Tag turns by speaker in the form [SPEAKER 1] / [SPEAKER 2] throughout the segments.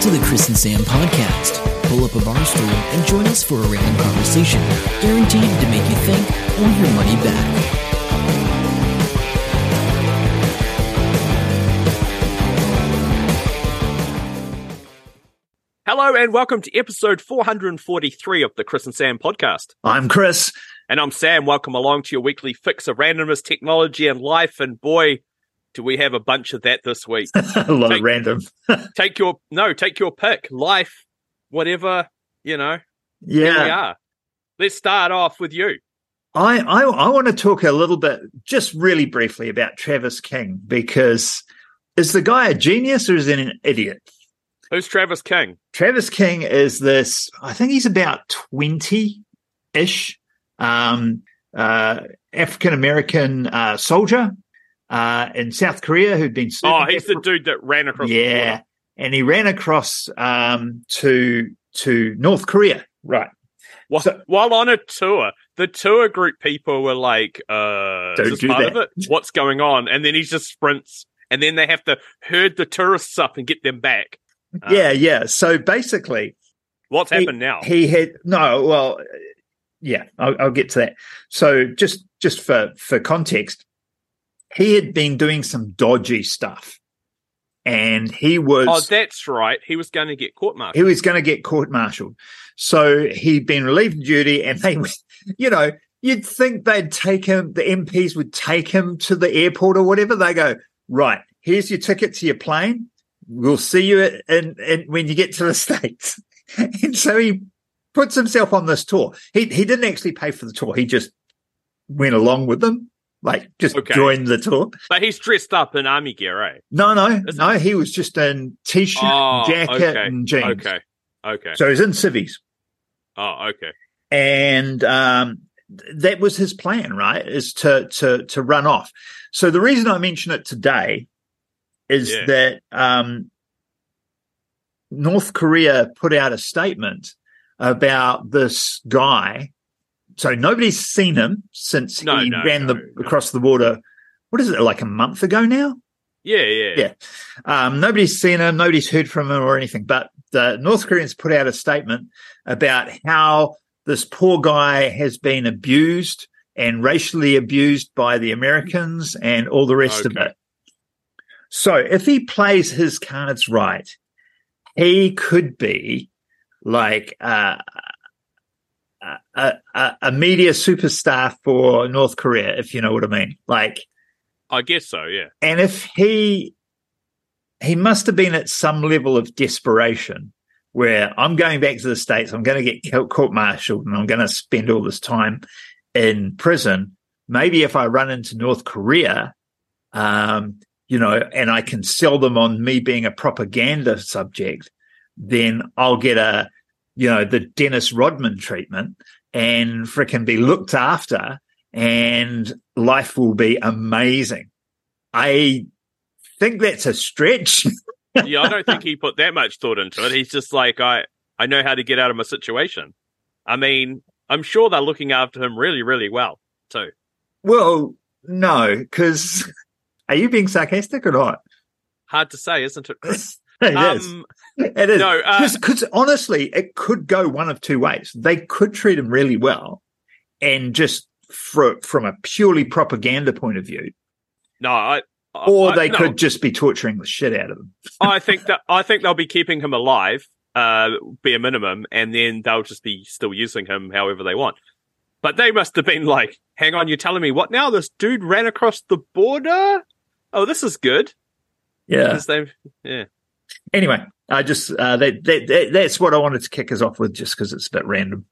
[SPEAKER 1] Welcome to the Chris and Sam podcast. Pull up a bar stool and join us for a random conversation, guaranteed to make you think or your money back.
[SPEAKER 2] Hello and welcome to episode 443 of the Chris and Sam podcast.
[SPEAKER 3] I'm Chris.
[SPEAKER 2] And I'm Sam. Welcome along to your weekly fix of randomness, technology, and life. And boy, do we have a bunch of that this week.
[SPEAKER 3] a lot
[SPEAKER 2] Take-
[SPEAKER 3] of random.
[SPEAKER 2] take your no, take your pick. Life, whatever, you know. Here we
[SPEAKER 3] Yeah.
[SPEAKER 2] are. Let's start off with you.
[SPEAKER 3] I, I I want to talk a little bit, just really briefly, about Travis King because is the guy a genius or is he an idiot?
[SPEAKER 2] Who's Travis King?
[SPEAKER 3] Travis King is this, I think he's about 20 ish, um, uh, African American uh, soldier uh, in South Korea who'd been
[SPEAKER 2] Oh, he's the dude that ran across
[SPEAKER 3] yeah, and he ran across um, to to North Korea, right?
[SPEAKER 2] While,
[SPEAKER 3] So-
[SPEAKER 2] while on a tour, the tour group people were like, uh,
[SPEAKER 3] Don't do that.
[SPEAKER 2] What's going on? And then he just sprints. And then they have to herd the tourists up and get them back. Uh,
[SPEAKER 3] yeah, yeah. So basically,
[SPEAKER 2] What's
[SPEAKER 3] He-
[SPEAKER 2] happened now?
[SPEAKER 3] he had no. Well, yeah, I'll, I'll get to that. So just just for for context, he had been doing some dodgy stuff, and he was
[SPEAKER 2] oh, that's right. He was going to get court martialed.
[SPEAKER 3] he was going to get court martialed. So he'd been relieved of duty, and they, you know, you'd think they'd take him. The MPs would take him to the airport or whatever. They go, right, here's your ticket to your plane. We'll see you in, in, in when you get to the states. and so he puts himself on this tour. He he didn't actually pay for the tour. He just went along with them, like just
[SPEAKER 2] Okay.
[SPEAKER 3] joined the tour.
[SPEAKER 2] But he's dressed up in army gear, right?
[SPEAKER 3] No, no, no. He was just in t-shirt,
[SPEAKER 2] Oh,
[SPEAKER 3] jacket,
[SPEAKER 2] okay,
[SPEAKER 3] and jeans.
[SPEAKER 2] Okay. Okay.
[SPEAKER 3] So he's in civvies.
[SPEAKER 2] Oh, okay.
[SPEAKER 3] and um, that was his plan, right? Is to to to run off. So the reason I mention it today is
[SPEAKER 2] Yeah.
[SPEAKER 3] that um, North Korea put out a statement about this guy. So nobody's seen him since
[SPEAKER 2] No,
[SPEAKER 3] he
[SPEAKER 2] no,
[SPEAKER 3] ran
[SPEAKER 2] no,
[SPEAKER 3] the across the border. What is it like a month ago now?
[SPEAKER 2] Yeah, yeah.
[SPEAKER 3] Yeah. Um, nobody's seen him, nobody's heard from him or anything. But the North Koreans put out a statement about how this poor guy has been abused and racially abused by the Americans and all the rest of it. So if he plays his cards right, he could be like uh, a, a, a media superstar for North Korea, if you know what I mean. Like,
[SPEAKER 2] I guess so, yeah.
[SPEAKER 3] and if he he must have been at some level of desperation where I'm going back to the states, I'm going to get court martialed, and I'm going to spend all this time in prison. Maybe if I run into North Korea, um, you know, and I can sell them on me being a propaganda subject, then I'll get a you know the Dennis Rodman treatment and frickin' be looked after and life will be amazing. I think that's a stretch.
[SPEAKER 2] Yeah, I don't think he put that much thought into it. He's just like, I, I know how to get out of my situation. I mean, I'm sure they're looking after him really, really well, too.
[SPEAKER 3] well, no, because are you being sarcastic or not?
[SPEAKER 2] Hard to say, isn't it, Chris?
[SPEAKER 3] It is.
[SPEAKER 2] um,
[SPEAKER 3] It is.
[SPEAKER 2] no, uh,
[SPEAKER 3] Because honestly, it could go one of two ways. They could treat him really well, and just fro- from a purely propaganda point of view,
[SPEAKER 2] no, I, I-
[SPEAKER 3] or
[SPEAKER 2] I-
[SPEAKER 3] they
[SPEAKER 2] no,
[SPEAKER 3] could just be torturing the shit out of him.
[SPEAKER 2] I think that I think they'll be keeping him alive, uh, bare minimum, and then they'll just be still using him however they want. But they must have been like, "Hang on, you're telling me what now? This dude ran across the border? Oh, this is good."
[SPEAKER 3] Yeah.
[SPEAKER 2] Yeah.
[SPEAKER 3] Anyway, I just uh, that, that, that that's what I wanted to kick us off with, just because it's a bit random.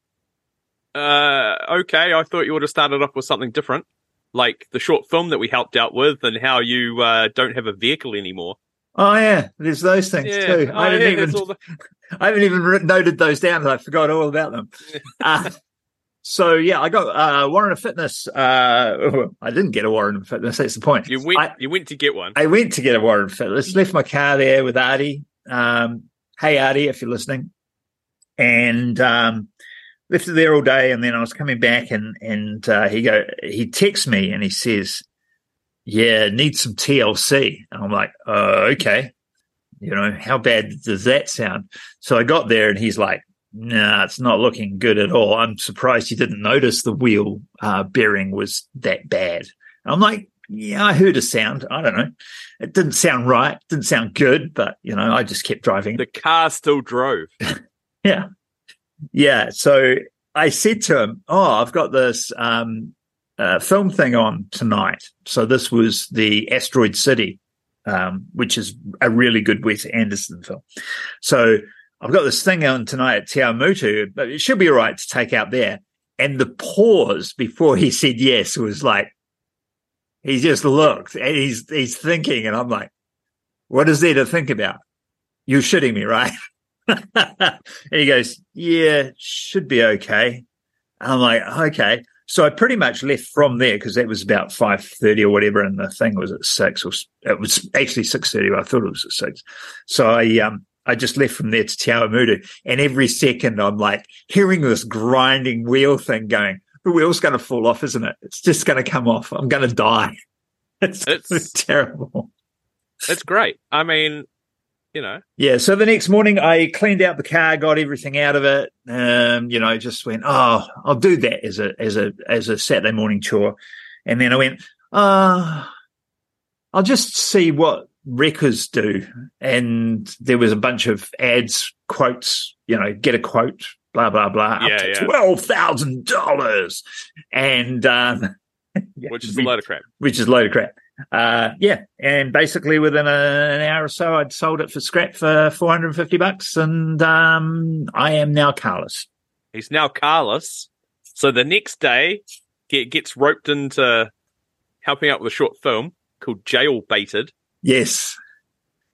[SPEAKER 2] Uh, okay, I thought you would have started off with something different, like the short film that we helped out with, and how you uh, don't have a vehicle anymore.
[SPEAKER 3] Oh yeah, there's those things
[SPEAKER 2] Yeah,
[SPEAKER 3] too.
[SPEAKER 2] Oh,
[SPEAKER 3] I didn't
[SPEAKER 2] yeah,
[SPEAKER 3] even
[SPEAKER 2] the-
[SPEAKER 3] I haven't even noted those down. I forgot all about them. uh, so yeah, I got uh, Warrant of Fitness. Uh, I didn't get a Warrant of Fitness. That's the point.
[SPEAKER 2] you went,
[SPEAKER 3] I,
[SPEAKER 2] you went to get one.
[SPEAKER 3] I went to get a Warrant of Fitness. Left my car there with Artie. Um, hey Artie, if you're listening, and um, left it there all day. And then I was coming back, and and uh, he go he texts me and he says, "Yeah, need some TLC." And I'm like, "Oh, okay." You know, how bad does that sound? So I got there and he's like, nah, it's not looking good at all. I'm surprised you didn't notice the wheel uh, bearing was that bad. I'm like, yeah, I heard a sound. I don't know. It didn't sound right. Didn't sound good, but you know, I just kept driving.
[SPEAKER 2] The car still drove.
[SPEAKER 3] yeah. Yeah. So I said to him, Oh, I've got this um, uh, film thing on tonight. So this was the Asteroid City, um, which is a really good Wes Anderson film. So I've got this thing on tonight at Te Awamutu, but it should be all right to take out there. And the pause before he said yes was like, he just looked and he's, he's thinking. And I'm like, what is there to think about? You're shitting me, right? and he goes, yeah, should be okay. And I'm like, okay. So I pretty much left from there because that was about five thirty or whatever, and the thing was at six. Or it was actually six thirty. But I thought it was at six. So I um I just left from there to Te Awamutu, and every second I'm like hearing this grinding wheel thing going. The wheel's going to fall off, isn't it? It's just going to come off. I'm going to die. It's, it's terrible.
[SPEAKER 2] It's great. I mean, you know.
[SPEAKER 3] Yeah. So the next morning, I cleaned out the car, got everything out of it. Um, you know, just went, oh, I'll do that as a as a as a Saturday morning chore, and then I went, uh, I'll just see what wreckers do. And there was a bunch of ads, quotes. You know, get a quote, blah blah blah,
[SPEAKER 2] Yeah,
[SPEAKER 3] up to
[SPEAKER 2] yeah.
[SPEAKER 3] twelve thousand dollars, and um,
[SPEAKER 2] Which is a load of crap.
[SPEAKER 3] which is a load of crap. Uh, yeah, and basically within a, an hour or so, I'd sold it for scrap for four hundred and fifty bucks, and um, I am now carless.
[SPEAKER 2] He's now carless. So the next day, get, gets roped into helping out with a short film called Jail Baited.
[SPEAKER 3] Yes,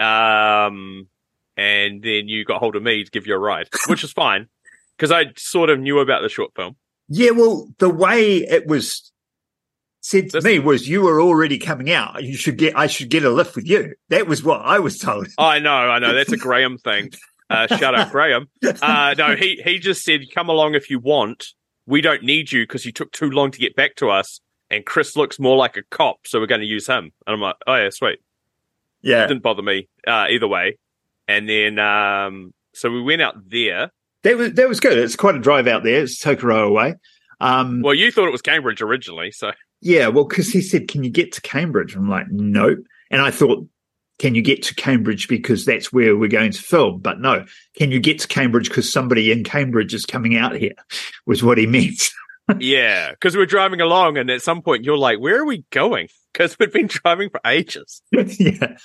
[SPEAKER 2] Um, and then you got hold of me to give you a ride, which is fine because I sort of knew about the short film.
[SPEAKER 3] yeah. Well, the way it was said to
[SPEAKER 2] This-
[SPEAKER 3] me was, "You were already coming out. You should get. I should get a lift with you." That was what I was told.
[SPEAKER 2] I know, I know. That's a Graham thing. Uh, shout out Graham. Uh, no, he, he just said, come along if you want. We don't need you because you took too long to get back to us. And Chris looks more like a cop, so we're going to use him. And I'm like, oh, yeah, sweet.
[SPEAKER 3] Yeah,
[SPEAKER 2] Didn't bother me uh, either way. And then, um, so we went out there.
[SPEAKER 3] that was that was good. It's quite a drive out there. It's Tokoroa away. Um,
[SPEAKER 2] Well, you thought it was Cambridge originally, so
[SPEAKER 3] Yeah, well, because he said, "Can you get to Cambridge?" I'm like, "Nope." and I thought, "Can you get to Cambridge because that's where we're going to film?" But no, can you get to Cambridge because somebody in Cambridge is coming out here? Was what he meant.
[SPEAKER 2] yeah, because we're driving along, and at some point you're like, "Where are we going?" Because we've been driving for ages.
[SPEAKER 3] yeah,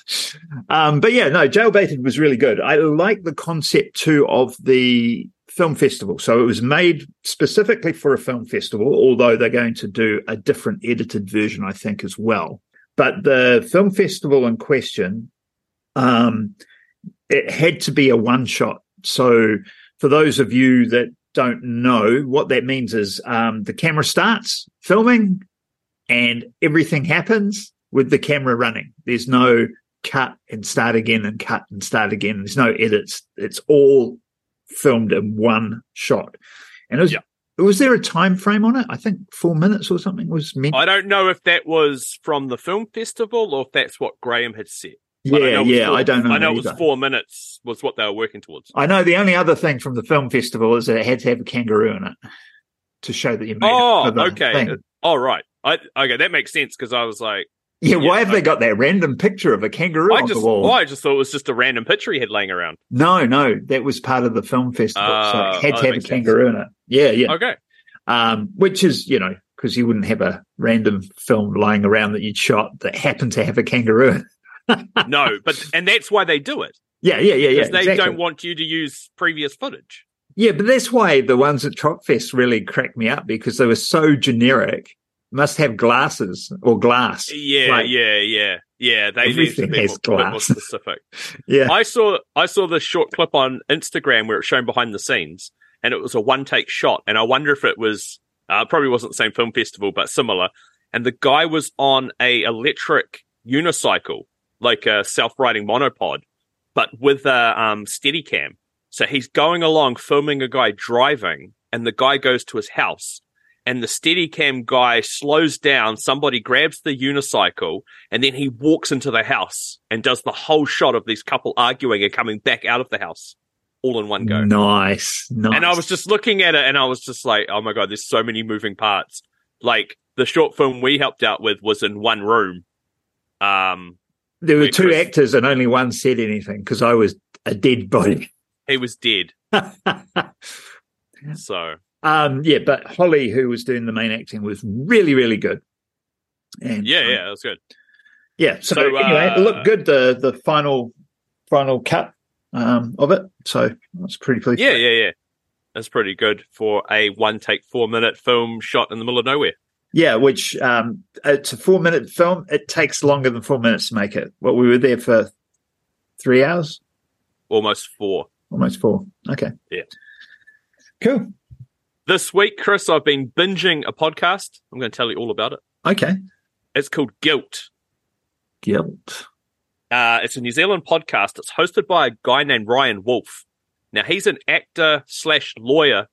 [SPEAKER 3] um, but yeah, no, Jailbaited was really good. I like the concept too of the film festival. So it was made specifically for a film festival, although they're going to do a different edited version, I think, as well. But the film festival in question, um, it had to be a one shot. So for those of you that don't know, what that means is um, the camera starts filming and everything happens with the camera running. There's no cut and start again and cut and start again. There's no edits. It's all filmed in one shot. And it was,
[SPEAKER 2] Yeah.
[SPEAKER 3] was there a time frame on it? I think four minutes or something was meant.
[SPEAKER 2] I don't know if that was from the film festival or if that's what Graham had said.
[SPEAKER 3] Yeah,
[SPEAKER 2] was
[SPEAKER 3] yeah,
[SPEAKER 2] four-
[SPEAKER 3] I don't know.
[SPEAKER 2] I know it was four minutes was what they were working towards.
[SPEAKER 3] I know the only other thing from the film festival is that it had to have a kangaroo in it to show that you made
[SPEAKER 2] Oh,
[SPEAKER 3] it. the
[SPEAKER 2] okay.
[SPEAKER 3] thing.
[SPEAKER 2] All right. I okay, that makes sense because I was like,
[SPEAKER 3] Yeah,
[SPEAKER 2] yeah,
[SPEAKER 3] why have they got that random picture of a kangaroo
[SPEAKER 2] I
[SPEAKER 3] on
[SPEAKER 2] just,
[SPEAKER 3] the wall?
[SPEAKER 2] well, I just thought it was just a random picture he had laying around.
[SPEAKER 3] No, no, that was part of the film festival, so
[SPEAKER 2] Oh,
[SPEAKER 3] it had
[SPEAKER 2] oh,
[SPEAKER 3] to have a
[SPEAKER 2] makes sense.
[SPEAKER 3] kangaroo in it. Yeah, yeah.
[SPEAKER 2] Okay.
[SPEAKER 3] um, which is you know because you wouldn't have a random film lying around that you'd shot that happened to have a kangaroo.
[SPEAKER 2] No, but and that's why they do it
[SPEAKER 3] Yeah, yeah, yeah, yeah.
[SPEAKER 2] because they
[SPEAKER 3] exactly.
[SPEAKER 2] don't want you to use previous footage.
[SPEAKER 3] yeah, but that's why the ones at Tropfest really cracked me up because they were so generic. Must have glasses or glass.
[SPEAKER 2] Yeah,
[SPEAKER 3] Like,
[SPEAKER 2] yeah, yeah, yeah. They need to be
[SPEAKER 3] has
[SPEAKER 2] more, more specific.
[SPEAKER 3] yeah.
[SPEAKER 2] I saw I saw this short clip on Instagram where it's shown behind the scenes, and it was a one take shot. And I wonder if it was uh, probably wasn't the same film festival, but similar. And the guy was on a electric unicycle, like a self riding monopod, but with a um, steady cam. So he's going along filming a guy driving, and the guy goes to his house. And the Steadicam guy slows down. Somebody grabs the unicycle, and then he walks into the house and does the whole shot of these couple arguing and coming back out of the house, all in one go.
[SPEAKER 3] Nice, nice.
[SPEAKER 2] And I was just looking at it, and I was just like, "Oh my god, there's so many moving parts." Like the short film we helped out with was in one room. Um,
[SPEAKER 3] there were two
[SPEAKER 2] Chris-
[SPEAKER 3] actors and only one said anything because I was a dead body.
[SPEAKER 2] he was dead, so
[SPEAKER 3] um, yeah, but Holly, who was doing the main acting, was really, really good. And
[SPEAKER 2] yeah,
[SPEAKER 3] um,
[SPEAKER 2] yeah, that was good.
[SPEAKER 3] yeah. So,
[SPEAKER 2] So,
[SPEAKER 3] anyway, it
[SPEAKER 2] uh,
[SPEAKER 3] looked good. The the final final cut um, of it. So that's pretty pleased.
[SPEAKER 2] Yeah, yeah, yeah. That's pretty good for a one take, four minute film shot in the middle of nowhere.
[SPEAKER 3] Yeah, which um, it's a four minute film. It takes longer than four minutes to make it. Well, we were there for three hours,
[SPEAKER 2] Almost four.
[SPEAKER 3] almost four. Okay.
[SPEAKER 2] Yeah.
[SPEAKER 3] Cool.
[SPEAKER 2] This week, Chris, I've been binging a podcast. I'm going to tell you all about it.
[SPEAKER 3] Okay.
[SPEAKER 2] It's called Guilt.
[SPEAKER 3] Guilt.
[SPEAKER 2] Uh, it's a New Zealand podcast. It's hosted by a guy named Ryan Wolf. Now, he's an actor slash lawyer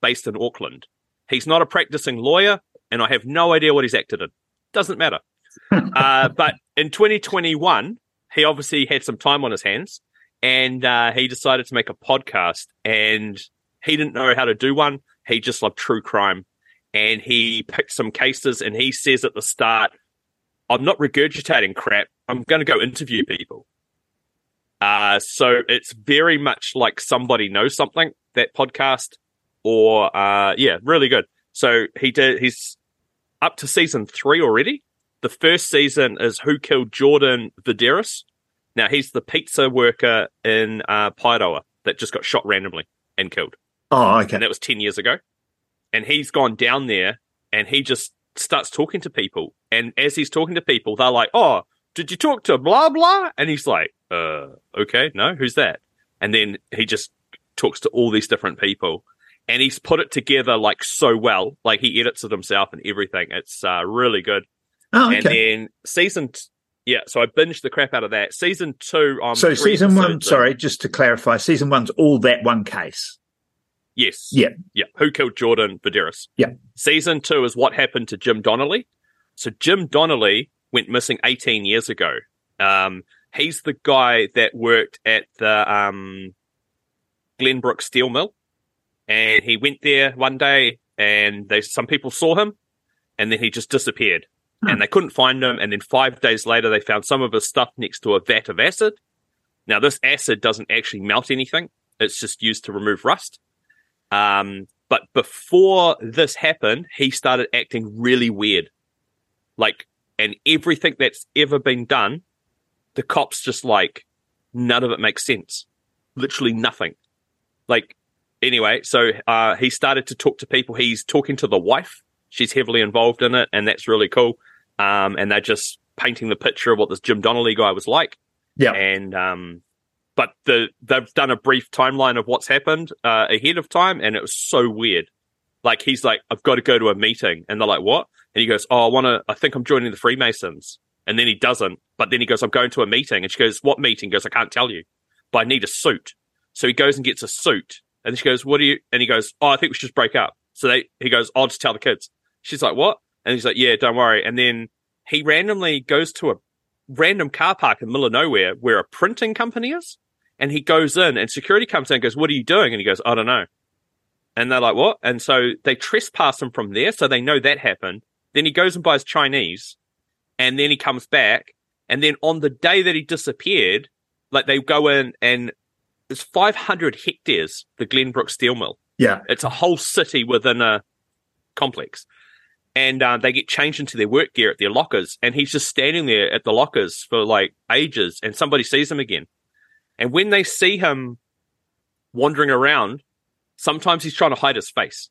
[SPEAKER 2] based in Auckland. He's not a practicing lawyer, and I have no idea what he's acted in. Doesn't matter. uh, but in 2021, he obviously had some time on his hands, and uh, he decided to make a podcast. And he didn't know how to do one. He just loved true crime, and he picked some cases. And he says at the start, "I'm not regurgitating crap. I'm going to go interview people." Uh, so it's very much like somebody knows something that podcast, or uh, yeah, really good. So he did. He's up to season three already. The first season is Who Killed Jordan Vidaris. Now he's the pizza worker in uh, Paeroa that just got shot randomly and killed,
[SPEAKER 3] Oh, okay.
[SPEAKER 2] and that was ten years ago. And he's gone down there, and he just starts talking to people. And as he's talking to people, they're like, "Oh, did you talk to blah blah?" And he's like, "Uh, okay, no, who's that?" And then he just talks to all these different people, and he's put it together like so well. Like he edits it himself and everything. It's uh, really good.
[SPEAKER 3] Oh, okay.
[SPEAKER 2] And then season, t- yeah. So I binged the crap out of that. Season two, I'm
[SPEAKER 3] so season one, sorry, just to clarify, season one's all that one case.
[SPEAKER 2] Yes.
[SPEAKER 3] Yeah.
[SPEAKER 2] Yeah. Who killed Jordan Vidaris?
[SPEAKER 3] Yeah.
[SPEAKER 2] Season two is what happened to Jim Donnelly. So Jim Donnelly went missing 18 years ago. Um, he's the guy that worked at the um, Glenbrook Steel Mill, and he went there one day, and they some people saw him, and then he just disappeared,
[SPEAKER 3] Hmm.
[SPEAKER 2] and they couldn't find him. And then five days later, they found some of his stuff next to a vat of acid. Now, this acid doesn't actually melt anything; it's just used to remove rust. Um, but before this happened, he started acting really weird. Like, and everything that's ever been done, the cops just like, none of it makes sense. Literally nothing. Like, anyway, so uh, he started to talk to people. He's talking to the wife. She's heavily involved in it, and that's really cool. Um, and they're just painting the picture of what this Jim Donnelly guy was like
[SPEAKER 3] Yeah.
[SPEAKER 2] and um but the they've done a brief timeline of what's happened uh, ahead of time and it was so weird. Like he's like i've got to go to a meeting and they're like what? And he goes oh i want to i think i'm joining the freemasons. And then he doesn't but then he goes i'm going to a meeting and she goes what meeting? He goes i can't tell you but i need a suit. So he goes and gets a suit and she goes what do you and he goes oh i think we should just break up. So they he goes i'll just tell the kids. She's like what? And he's like yeah don't worry. And then he randomly goes to a random car park in the middle of nowhere where a printing company is. And he goes in and security comes in and goes, What are you doing? And he goes, I don't know. And they're like, What? And so they trespass him from there. So they know that happened. Then he goes and buys Chinese. And then he comes back. And then on the day that he disappeared, like they go in and it's 500 hectares, the Glenbrook Steel Mill.
[SPEAKER 3] Yeah.
[SPEAKER 2] It's a whole city within a complex. And uh, they get changed into their work gear at their lockers. And he's just standing there at the lockers for like ages. And somebody sees him again. And when they see him wandering around, sometimes he's trying to hide his face.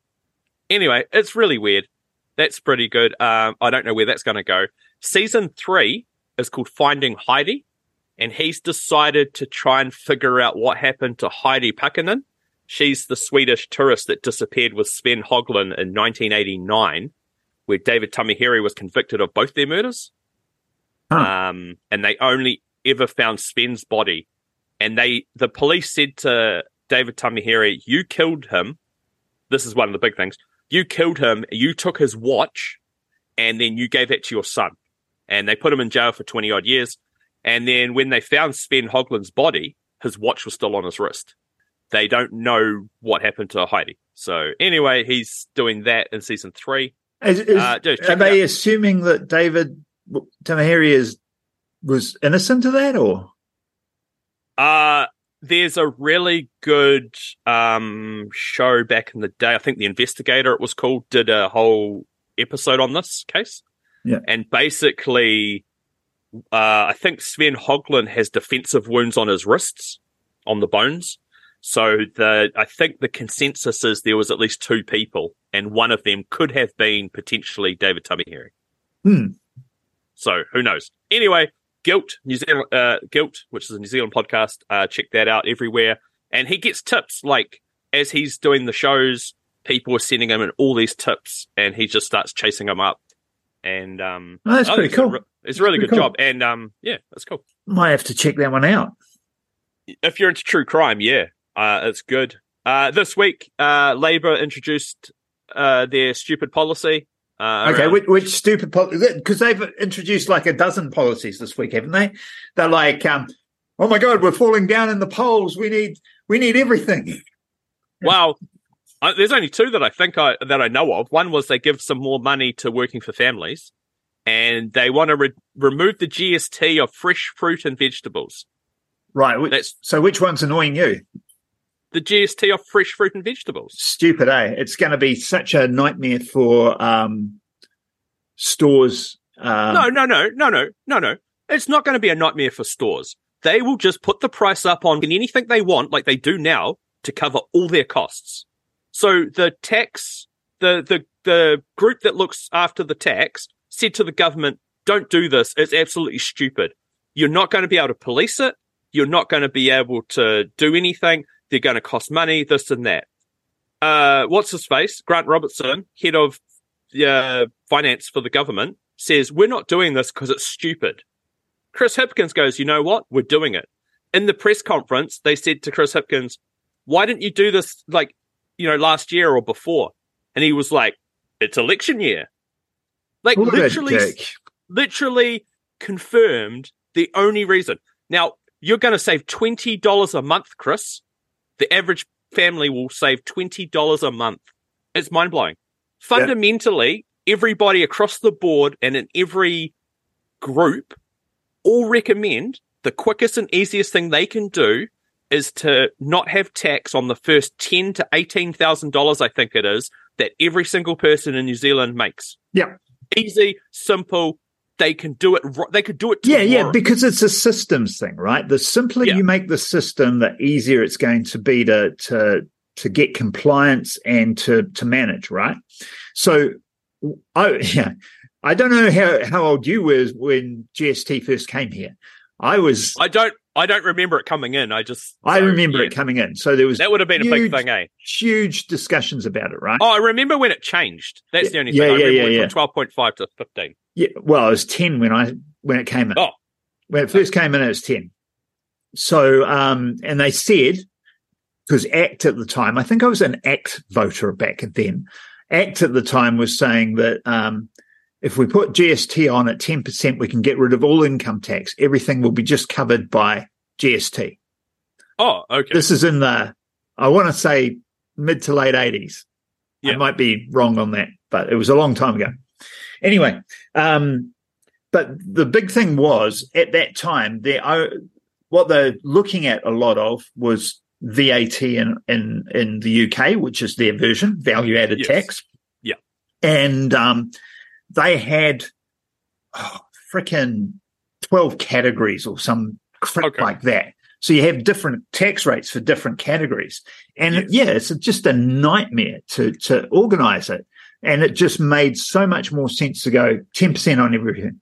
[SPEAKER 2] Anyway, it's really weird. That's pretty good. Um, I don't know where that's going to go. Season three is called Finding Heidi. And he's decided to try and figure out what happened to Heidi Paakkonen. She's the Swedish tourist that disappeared with Sven Hoglund in 1989, where David Tamihere was convicted of both their murders.
[SPEAKER 3] Huh.
[SPEAKER 2] Um, and they only ever found Sven's body. And they, the police said to David Tamihere, "You killed him." This is one of the big things. you killed him, you took his watch, and then you gave that to your son. And they put him in jail for 20 odd years. And then when they found Sven Höglin's body, his watch was still on his wrist. They don't know what happened to Heidi. So anyway, he's doing that in season three.
[SPEAKER 3] Is, is,
[SPEAKER 2] Uh,
[SPEAKER 3] are they
[SPEAKER 2] out.
[SPEAKER 3] assuming that David Tamihere is was innocent of that, or
[SPEAKER 2] Uh there's a really good um show back in the day. I think the investigator it was called did a whole episode on this case.
[SPEAKER 3] Yeah.
[SPEAKER 2] And basically uh I think Sven Höglin has defensive wounds on his wrists on the bones. So the I think the consensus is there was at least two people and one of them could have been potentially David Tamihere.
[SPEAKER 3] Hmm.
[SPEAKER 2] So who knows? Anyway, Guilt, New Zealand, uh, Guilt, which is a New Zealand podcast. Uh, check that out everywhere. And he gets tips like as he's doing the shows, people are sending him in all these tips, and he just starts chasing them up. And um,
[SPEAKER 3] Oh, that's pretty
[SPEAKER 2] it's a
[SPEAKER 3] cool.
[SPEAKER 2] re- it's a really good
[SPEAKER 3] cool.
[SPEAKER 2] job. And um, yeah, that's cool.
[SPEAKER 3] might have to check that one out.
[SPEAKER 2] If you're into true crime, yeah, uh, it's good. Uh, this week, uh, Labor introduced uh, their stupid policy. Uh,
[SPEAKER 3] Okay, which, which stupid because they've introduced like a dozen policies this week, haven't they? They're like, um, oh my god, we're falling down in the polls. We need we need everything.
[SPEAKER 2] Well, I, there's only two that I think I that I know of. One was they give some more money to working for families, and they want to re- remove the GST of fresh fruit and vegetables.
[SPEAKER 3] Right. Which,
[SPEAKER 2] That's-
[SPEAKER 3] so which one's annoying you?
[SPEAKER 2] The GST of fresh fruit and vegetables.
[SPEAKER 3] Stupid, eh? It's going to be such a nightmare for um, stores. Um,
[SPEAKER 2] no, no, no, no, no, no, no. It's not going to be a nightmare for stores. They will just put the price up on anything they want, like they do now, to cover all their costs. So the tax, the the the group that looks after the tax said to the government, "Don't do this. It's absolutely stupid. You're not going to be able to police it. You're not going to be able to do anything. They're going to cost money. This and that." Uh, what's his face? Grant Robertson, head of uh, finance for the government, says we're not doing this because it's stupid. Chris Hipkins goes, you know what? We're doing it. In the press conference, they said to Chris Hipkins, why didn't you do this like, you know, last year or before? And he was like, it's election year. Like
[SPEAKER 3] what
[SPEAKER 2] literally, literally confirmed the only reason. Now, you're going to save $20 a month, Chris. The average family will save $20 a month. It's mind blowing. Fundamentally, everybody across the board and in every group all recommend the quickest and easiest thing they can do is to not have tax on the first ten to eighteen thousand dollars, I think it is, that every single person in New Zealand makes.
[SPEAKER 3] Yeah.
[SPEAKER 2] Easy, simple. They can do it. They could do it.
[SPEAKER 3] Yeah, yeah, because it's a systems thing, right? The simpler
[SPEAKER 2] Yeah.
[SPEAKER 3] you make the system, the easier it's going to be to to to get compliance and to to manage, right? So, I yeah, I don't know how how old you were when GST first came here. I was,
[SPEAKER 2] I don't. I don't remember it coming in. I just.
[SPEAKER 3] I
[SPEAKER 2] so,
[SPEAKER 3] remember
[SPEAKER 2] yeah.
[SPEAKER 3] it coming in. So there was
[SPEAKER 2] That would have been a big thing, eh?
[SPEAKER 3] huge discussions about it, right?
[SPEAKER 2] Oh, I remember when it changed. That's the only thing.
[SPEAKER 3] Yeah,
[SPEAKER 2] I
[SPEAKER 3] yeah,
[SPEAKER 2] remember
[SPEAKER 3] yeah, yeah.
[SPEAKER 2] from twelve point five to fifteen.
[SPEAKER 3] Yeah, well, I was ten when I when it came in.
[SPEAKER 2] Oh.
[SPEAKER 3] when it first came in, it was ten. So, um, and they said because ACT at the time, I think I was an ACT voter back then. ACT at the time was saying that um, if we put GST on at ten percent, we can get rid of all income tax. Everything will be just covered by GST.
[SPEAKER 2] Oh, okay.
[SPEAKER 3] This is in the, I want to say mid to late eighties. I might be wrong on that, but it was a long time ago. Anyway, um, but the big thing was at that time, there are, what they're looking at a lot of was VAT in, in, in the UK, which is their version, value added
[SPEAKER 2] Yes.
[SPEAKER 3] tax.
[SPEAKER 2] Yeah.
[SPEAKER 3] And, um, they had oh, freaking 12 categories or some crap
[SPEAKER 2] Okay.
[SPEAKER 3] like that. So you have different tax rates for different categories. And
[SPEAKER 2] Yes.
[SPEAKER 3] yeah, it's just a nightmare to, to organize it. And it just made so much more sense to go 10% on everything.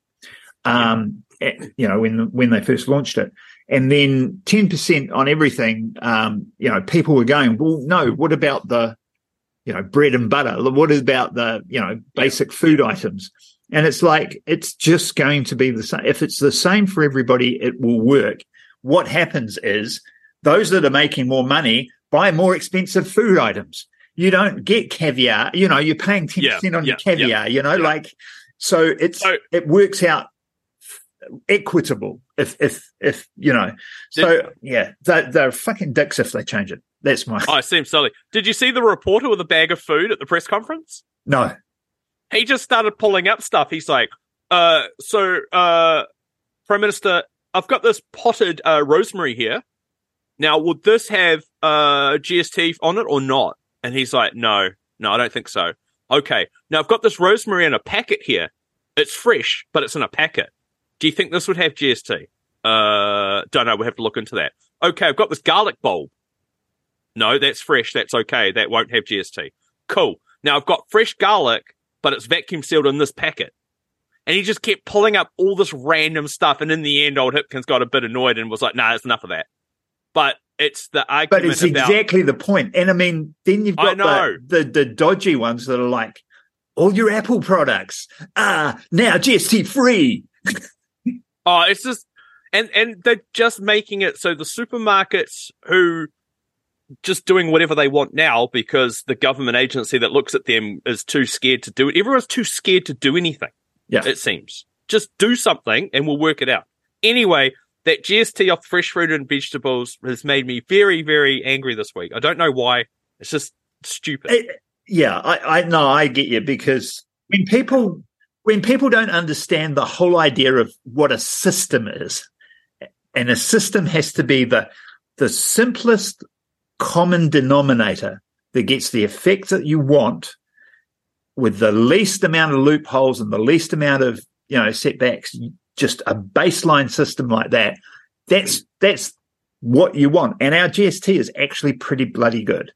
[SPEAKER 3] Um, eh, you know, when, when they first launched it and then 10% on everything. Um, you know, people were going, well, no, what about the, you know, bread and butter? What about the, you know, basic food items? And it's like, it's just going to be the same. If it's the same for everybody, it will work. What happens is those that are making more money buy more expensive food items. you don't get caviar. You know, you're paying ten
[SPEAKER 2] Yeah,
[SPEAKER 3] percent on your
[SPEAKER 2] yeah, yeah,
[SPEAKER 3] caviar. you know,
[SPEAKER 2] yeah.
[SPEAKER 3] like so it's
[SPEAKER 2] So-
[SPEAKER 3] it works out equitable if if if you know. So yeah, they're, they're fucking dicks if they change it. That's my
[SPEAKER 2] Oh, it seems silly. Did you see the reporter with a bag of food at the press conference?
[SPEAKER 3] no.
[SPEAKER 2] He just started pulling up stuff. He's like, uh, so, uh, Prime Minister, I've got this potted, uh, rosemary here. Now, would this have, uh, GST on it or not? And he's like, no, no, I don't think so. Okay. Now I've got this rosemary in a packet here. It's fresh, but it's in a packet. Do you think this would have GST? Uh, don't know. We have to look into that. Okay. I've got this garlic bulb. No, that's fresh. That's okay. That won't have GST. Cool. Now I've got fresh garlic, but it's vacuum sealed in this packet. And he just kept pulling up all this random stuff. And in the end, old Hipkins got a bit annoyed and was like, nah, it's enough of that. But it's the argument.
[SPEAKER 3] But it's
[SPEAKER 2] about.
[SPEAKER 3] exactly the point. And I mean, then you've got the, the the dodgy ones that are like all your Apple products ah now GST free.
[SPEAKER 2] Oh, it's just and and they're just making it so the supermarkets who just doing whatever they want now because the government agency that looks at them is too scared to do it. Everyone's too scared to do anything.
[SPEAKER 3] Yeah.
[SPEAKER 2] It seems. Just do something and we'll work it out. Anyway, that GST off fresh fruit and vegetables has made me very, very angry this week. I don't know why. It's just stupid.
[SPEAKER 3] It- yeah, I, I no, I get you because when people when people don't understand the whole idea of what a system is, and a system has to be the the simplest common denominator that gets the effect that you want with the least amount of loopholes and the least amount of you know setbacks just a baseline system like that that's that's what you want and our gst is actually pretty bloody good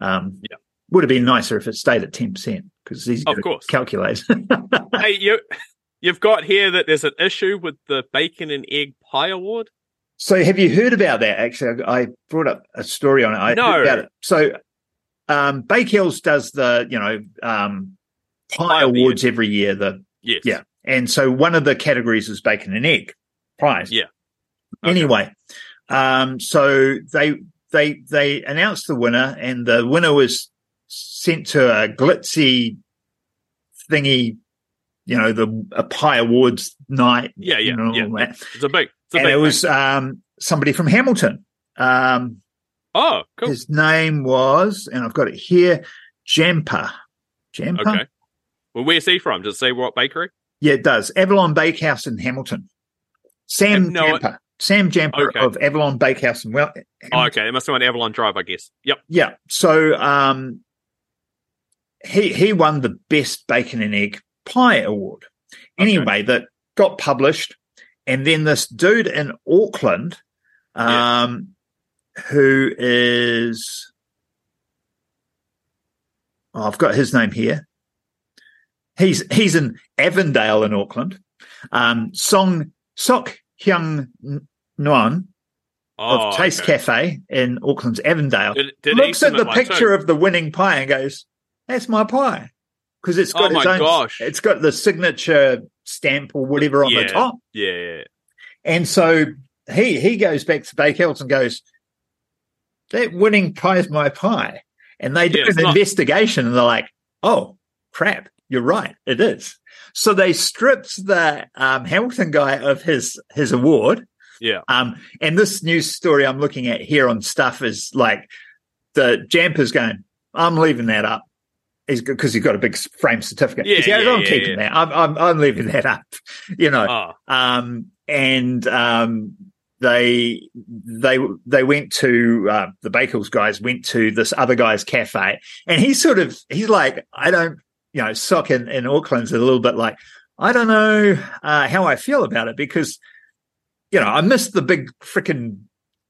[SPEAKER 3] um
[SPEAKER 2] Yeah.
[SPEAKER 3] would have been nicer if it stayed at 10% because these
[SPEAKER 2] Of course.
[SPEAKER 3] calculate
[SPEAKER 2] hey, you you've got here that there's an issue with the bacon and egg pie award.
[SPEAKER 3] So have you heard about that? Actually, I brought up a story on it. I
[SPEAKER 2] No.
[SPEAKER 3] about it. So um Bakels does the, you know, um pie
[SPEAKER 2] Pie of the
[SPEAKER 3] awards every year. The
[SPEAKER 2] Yes.
[SPEAKER 3] Yeah. and so one of the categories is bacon and egg pies.
[SPEAKER 2] Yeah. Okay.
[SPEAKER 3] Anyway, um so they they they announced the winner and the winner was sent to a glitzy thingy, you know, the a pie awards night.
[SPEAKER 2] Yeah, yeah, yeah. It's a big.
[SPEAKER 3] And it was um somebody from Hamilton. Um
[SPEAKER 2] Oh, cool.
[SPEAKER 3] his name was, and I've got it here, Jampa. Jampa?
[SPEAKER 2] Okay. Well, where's he from? Does it say what bakery?
[SPEAKER 3] Yeah, it does. Avalon Bakehouse in Hamilton. Sam
[SPEAKER 2] Have no-
[SPEAKER 3] Jampa. Sam Jampa
[SPEAKER 2] Okay.
[SPEAKER 3] of Avalon Bakehouse in well.
[SPEAKER 2] Oh, okay. It must be on Avalon Drive, I guess. Yep.
[SPEAKER 3] Yeah. So um he he won the best bacon and egg pie award.
[SPEAKER 2] Okay.
[SPEAKER 3] Anyway, that got published, and then this dude in Auckland, um, who is oh, I've got his name here. He's he's in Avondale in Auckland. Um, Song Sok Hyung Nguyen
[SPEAKER 2] Oh,
[SPEAKER 3] of Taste
[SPEAKER 2] okay.
[SPEAKER 3] Cafe in Auckland's Avondale
[SPEAKER 2] Did, did
[SPEAKER 3] looks at the picture
[SPEAKER 2] too?
[SPEAKER 3] of the winning pie and goes, "That's my pie," because it's got
[SPEAKER 2] Oh
[SPEAKER 3] its
[SPEAKER 2] my
[SPEAKER 3] own.
[SPEAKER 2] gosh.
[SPEAKER 3] It's got the signature stamp or whatever on
[SPEAKER 2] Yeah.
[SPEAKER 3] the top,
[SPEAKER 2] Yeah.
[SPEAKER 3] and so he he goes back to Bakels and goes, "That winning pie is my pie," and they do
[SPEAKER 2] Yeah,
[SPEAKER 3] an
[SPEAKER 2] not-
[SPEAKER 3] investigation and they're like, "Oh crap, you're right, it is." So they stripped the um, Hamilton guy of his his award.
[SPEAKER 2] Yeah.
[SPEAKER 3] Um, and this news story I'm looking at here on stuff is like the Jampa's going, I'm leaving that up. He's because he's got a big frame certificate.
[SPEAKER 2] Yeah,
[SPEAKER 3] He
[SPEAKER 2] yeah,
[SPEAKER 3] I'm
[SPEAKER 2] yeah,
[SPEAKER 3] keeping
[SPEAKER 2] yeah.
[SPEAKER 3] that. I'm, I'm I'm leaving that up. You know.
[SPEAKER 2] Oh,
[SPEAKER 3] Um, and um, they they they went to uh, the Bakels guys went to this other guy's cafe, and he's sort of he's like, I don't, you know, sock in, in Auckland's a little bit like, I don't know uh, how I feel about it because, you know, I missed the big freaking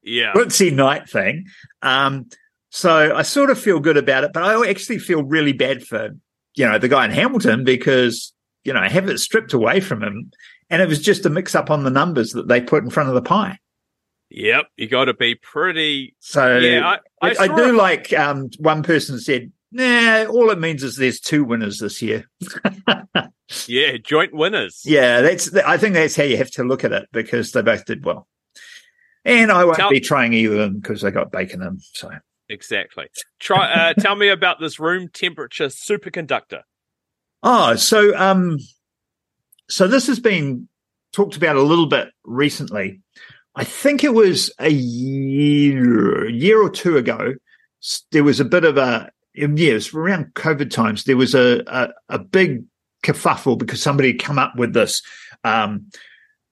[SPEAKER 2] yeah.
[SPEAKER 3] glitzy night thing. Um, so I sort of feel good about it, but I actually feel really bad for, you know, the guy in Hamilton because, you know, have it stripped away from him. And it was just a mix up on the numbers that they put in front of the pie.
[SPEAKER 2] Yep. You got to be pretty.
[SPEAKER 3] So
[SPEAKER 2] Yeah. I,
[SPEAKER 3] I,
[SPEAKER 2] I,
[SPEAKER 3] I do
[SPEAKER 2] it.
[SPEAKER 3] like, um, one person said, nah, all it means is there's two winners this year.
[SPEAKER 2] Yeah. Joint winners.
[SPEAKER 3] yeah, that's, I think that's how you have to look at it because they both did well. And I won't
[SPEAKER 2] Tell-
[SPEAKER 3] be trying either of them because they got bacon in. So
[SPEAKER 2] Exactly. Try. Uh, tell me about this room temperature superconductor.
[SPEAKER 3] Oh, so um, so this has been talked about a little bit recently. I think it was a year, year or two ago. There was a bit of a yes around COVID times. There was a a, a big kerfuffle because somebody had come up with this um,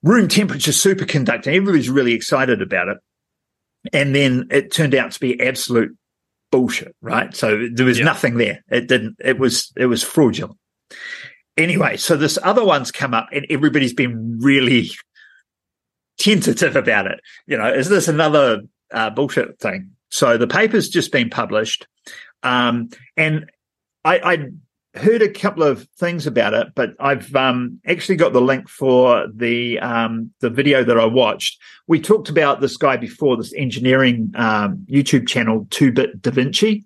[SPEAKER 3] room temperature superconductor. Everybody's really excited about it, and then it turned out to be absolute bullshit. Right? So there was nothing there. It didn't. It was it was fraudulent anyway, so this other one's come up and everybody's been really tentative about it. You know, is this another uh, bullshit thing? So the paper's just been published. Um, and I, I heard a couple of things about it, but I've um, actually got the link for the um, the video that I watched. We talked about this guy before, this engineering um, YouTube channel, Two Bit Da Vinci.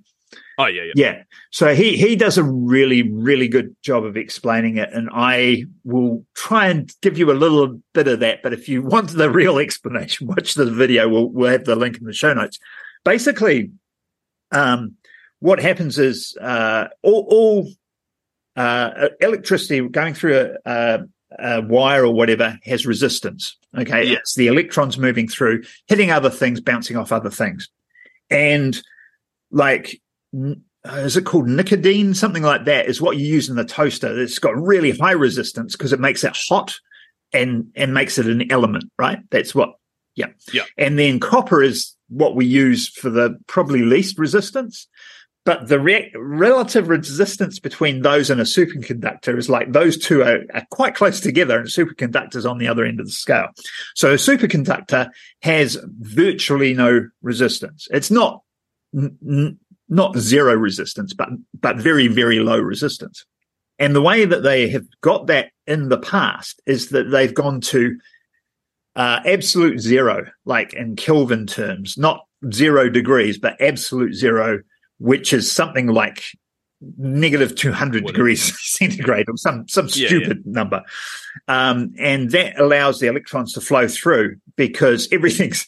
[SPEAKER 2] Oh yeah, yeah.
[SPEAKER 3] Yeah. So he he does a really really good job of explaining it, and I will try and give you a little bit of that. But if you want the real explanation, watch the video. We'll we'll have the link in the show notes. Basically, um, what happens is uh, all, all uh, electricity going through a, a, a, wire or whatever has resistance. Okay,
[SPEAKER 2] Yeah.
[SPEAKER 3] it's the electrons moving through, hitting other things, bouncing off other things, and like n- uh, is it called nicotine? Something like that is what you use in the toaster. It's got really high resistance because it makes it hot and and makes it an element, right? That's what. Yeah.
[SPEAKER 2] Yeah.
[SPEAKER 3] And then copper is what we use for the probably least resistance. But the re- relative resistance between those and a superconductor is like those two are, are quite close together, and superconductor's on the other end of the scale. So a superconductor has virtually no resistance. It's not n- not zero resistance, but but very very low resistance. And the way that they have got that in the past is that they've gone to uh, absolute zero, like in Kelvin terms, not zero degrees, but absolute zero, which is something like negative 200
[SPEAKER 2] Whatever.
[SPEAKER 3] degrees centigrade or some some
[SPEAKER 2] Yeah,
[SPEAKER 3] stupid number. Um, and that allows the electrons to flow through because everything's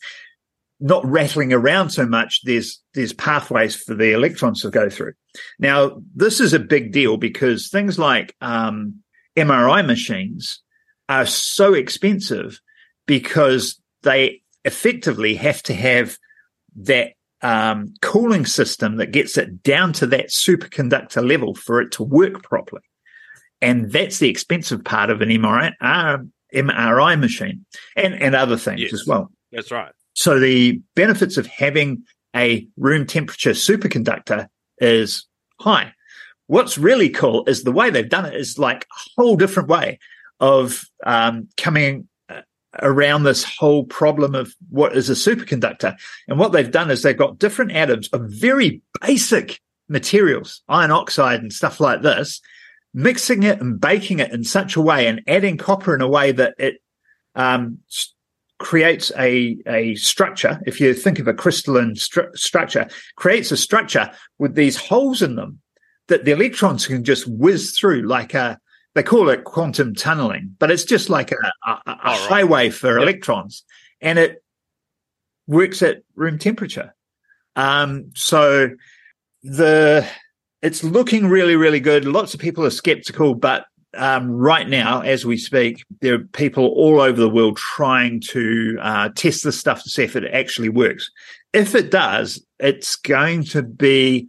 [SPEAKER 3] not rattling around so much. There's there's pathways for the electrons to go through. Now this is a big deal because things like um, mri machines are so expensive because they effectively have to have that um, cooling system that gets it down to that superconductor level for it to work properly. And that's the expensive part of an MRI, uh, MRI machine and, and other things
[SPEAKER 2] Yes.
[SPEAKER 3] as well.
[SPEAKER 2] That's right.
[SPEAKER 3] So the benefits of having a room temperature superconductor is high. What's really cool is the way they've done it is like a whole different way of um, coming around this whole problem of what is a superconductor. And what they've done is they've got different atoms of very basic materials, iron oxide and stuff like this, mixing it and baking it in such a way and adding copper in a way that it um, creates a, a structure. If you think of a crystalline stru- structure, creates a structure with these holes in them that the electrons can just whiz through like a, they call it quantum tunneling, but it's just like a, a, a
[SPEAKER 2] Oh, right.
[SPEAKER 3] highway for
[SPEAKER 2] Yep.
[SPEAKER 3] electrons and it works at room temperature. Um, so the, it's looking really, really good. Lots of people are skeptical, but um, right now, as we speak, there are people all over the world trying to uh, test this stuff to see if it actually works. If it does, it's going to be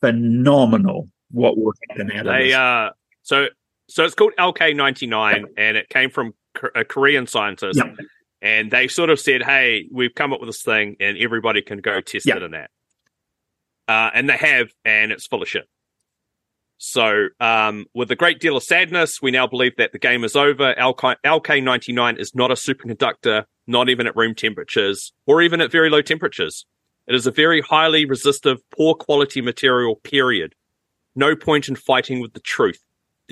[SPEAKER 3] phenomenal what will happen out of this.
[SPEAKER 2] uh, so so it's called LK99, and it came from a Korean scientist,
[SPEAKER 3] Yep.
[SPEAKER 2] and they sort of said, "Hey, we've come up with this thing, and everybody can go test
[SPEAKER 3] Yep.
[SPEAKER 2] it in that." Uh, and they have, and it's full of shit. So, um, with a great deal of sadness, we now believe that the game is over. LK, LK99 is not a superconductor, not even at room temperatures, or even at very low temperatures. It is a very highly resistive, poor quality material, period. No point in fighting with the truth.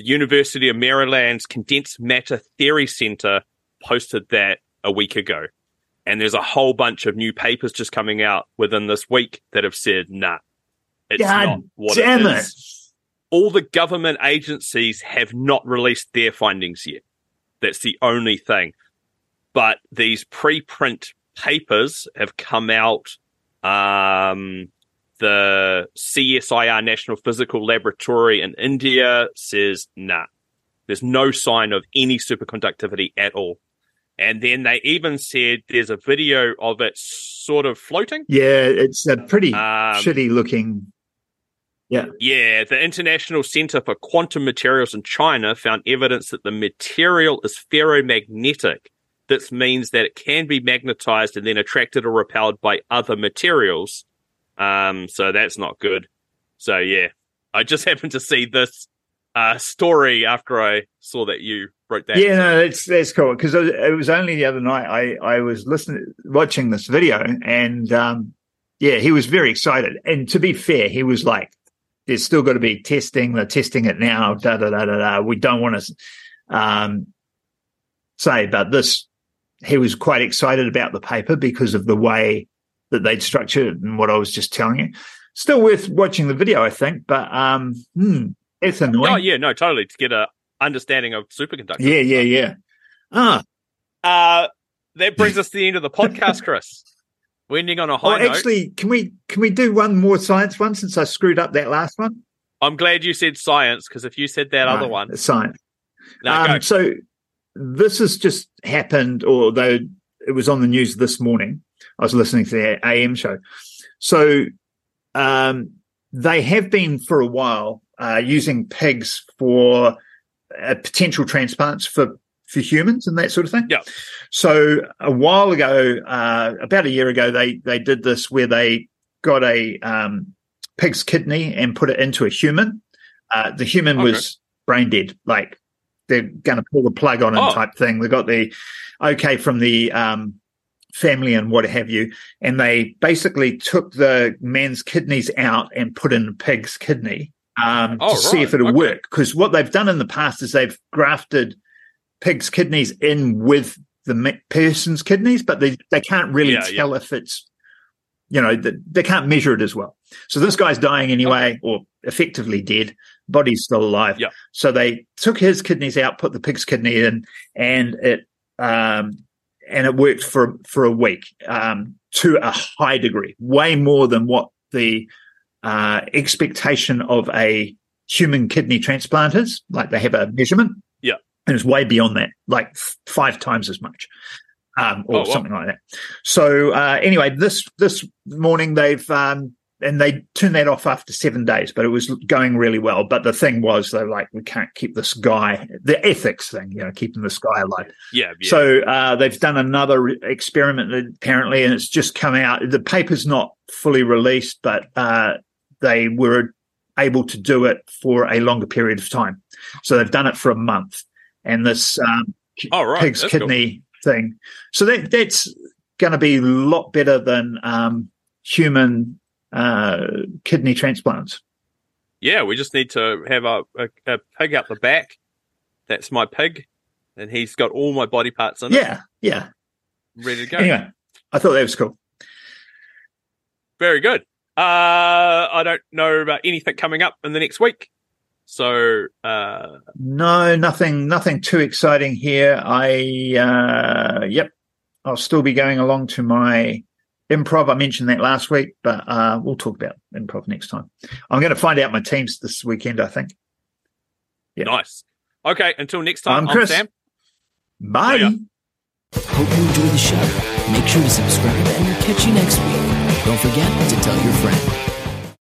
[SPEAKER 2] The University of Maryland's Condensed Matter Theory Center posted that a week ago. And there's a whole bunch of new papers just coming out within this week that have said, nah, it's
[SPEAKER 3] God
[SPEAKER 2] not what
[SPEAKER 3] damn
[SPEAKER 2] it
[SPEAKER 3] it.
[SPEAKER 2] is. All the government agencies have not released their findings yet. That's the only thing. But these preprint papers have come out um, the CSIR National Physical Laboratory in India says nah, there's no sign of any superconductivity at all. And then they even said there's a video of it sort of floating.
[SPEAKER 3] Yeah, it's a pretty
[SPEAKER 2] Um,
[SPEAKER 3] shitty looking. Yeah.
[SPEAKER 2] Yeah, the International Center for Quantum Materials in China found evidence that the material is ferromagnetic. This means that it can be magnetized and then attracted or repelled by other materials. Um, so that's not good. So yeah, I just happened to see this uh, story after I saw that you wrote that.
[SPEAKER 3] Yeah, no, that's that's cool because it was only the other night I I was listening watching this video and um yeah he was very excited. And to be fair he was like there's still got to be testing. They're testing it now. Da da da da da. We don't want to um say but this. He was quite excited about the paper because of the way that they'd structured it and what I was just telling you still worth watching the video I think but um hmm, it's annoying
[SPEAKER 2] Oh yeah, no, totally. To get a understanding of superconductors.
[SPEAKER 3] yeah yeah yeah ah
[SPEAKER 2] Uh, that brings us to the end of the podcast, Chris. We're ending on a
[SPEAKER 3] Oh,
[SPEAKER 2] high note.
[SPEAKER 3] actually, can we can we do one more science one since I screwed up that last one?
[SPEAKER 2] I'm glad you said science because if you said that other one,
[SPEAKER 3] science.
[SPEAKER 2] no,
[SPEAKER 3] um, so this has just happened, although it was on the news this morning. I was listening to the AM show. So um, they have been for a while uh, using pigs for uh, potential transplants for for humans and that sort of thing.
[SPEAKER 2] Yeah.
[SPEAKER 3] So a while ago, uh, about a year ago, they they did this where they got a um, pig's kidney and put it into a human. Uh, the human
[SPEAKER 2] Okay.
[SPEAKER 3] was brain dead, like they're going to pull the plug on him
[SPEAKER 2] Oh.
[SPEAKER 3] type thing. They got the okay from the um, family and what have you, and they basically took the man's kidneys out and put in a pig's kidney um,
[SPEAKER 2] Oh,
[SPEAKER 3] to see if it'll
[SPEAKER 2] Okay.
[SPEAKER 3] work. Because what they've done in the past is they've grafted pig's kidneys in with the person's kidneys, but they they can't really
[SPEAKER 2] Yeah, yeah.
[SPEAKER 3] tell if it's you know they, they can't measure it as well. So this guy's dying anyway, or effectively dead. Body's still alive.
[SPEAKER 2] Yeah.
[SPEAKER 3] So they took his kidneys out, put the pig's kidney in, and it um and it worked for for a week um to a high degree, way more than what the uh expectation of a human kidney transplant is. Like they have a measurement.
[SPEAKER 2] Yeah.
[SPEAKER 3] And it's way beyond that, like f- five times as much. Um, or
[SPEAKER 2] Oh, wow.
[SPEAKER 3] something like that. So uh, anyway, this this morning they've um, and they turned that off after seven days, but it was going really well. But the thing was, they're like, we can't keep this guy. The ethics thing, you know, keeping this guy alive.
[SPEAKER 2] yeah, yeah.
[SPEAKER 3] So uh, they've done another experiment apparently, and it's just come out. The paper's not fully released, but uh, they were able to do it for a longer period of time. So they've done it for a month, and this um,
[SPEAKER 2] oh, right.
[SPEAKER 3] pig's
[SPEAKER 2] That's cool.
[SPEAKER 3] kidney thing. So that that's going to be a lot better than um, human uh, kidney transplants.
[SPEAKER 2] Yeah, we just need to have a, a, a pig out the back. That's my pig, and he's got all my body parts in it,
[SPEAKER 3] Yeah, yeah.
[SPEAKER 2] ready to go.
[SPEAKER 3] Anyway, I thought that was cool.
[SPEAKER 2] Very good. Uh, I don't know about anything coming up in the next week. So, uh,
[SPEAKER 3] No, nothing, nothing too exciting here. I, uh, yep, I'll still be going along to my improv. I mentioned that last week, but uh, we'll talk about improv next time. I'm going to find out my teams this weekend. I think. Yeah.
[SPEAKER 2] nice. Okay, until next time,
[SPEAKER 3] I'm
[SPEAKER 2] I'm,
[SPEAKER 3] Chris.
[SPEAKER 2] Sam.
[SPEAKER 3] Bye.
[SPEAKER 2] ya.
[SPEAKER 1] Hope you enjoyed the show. Make sure to subscribe and we'll catch you next week. Don't forget to tell your friend.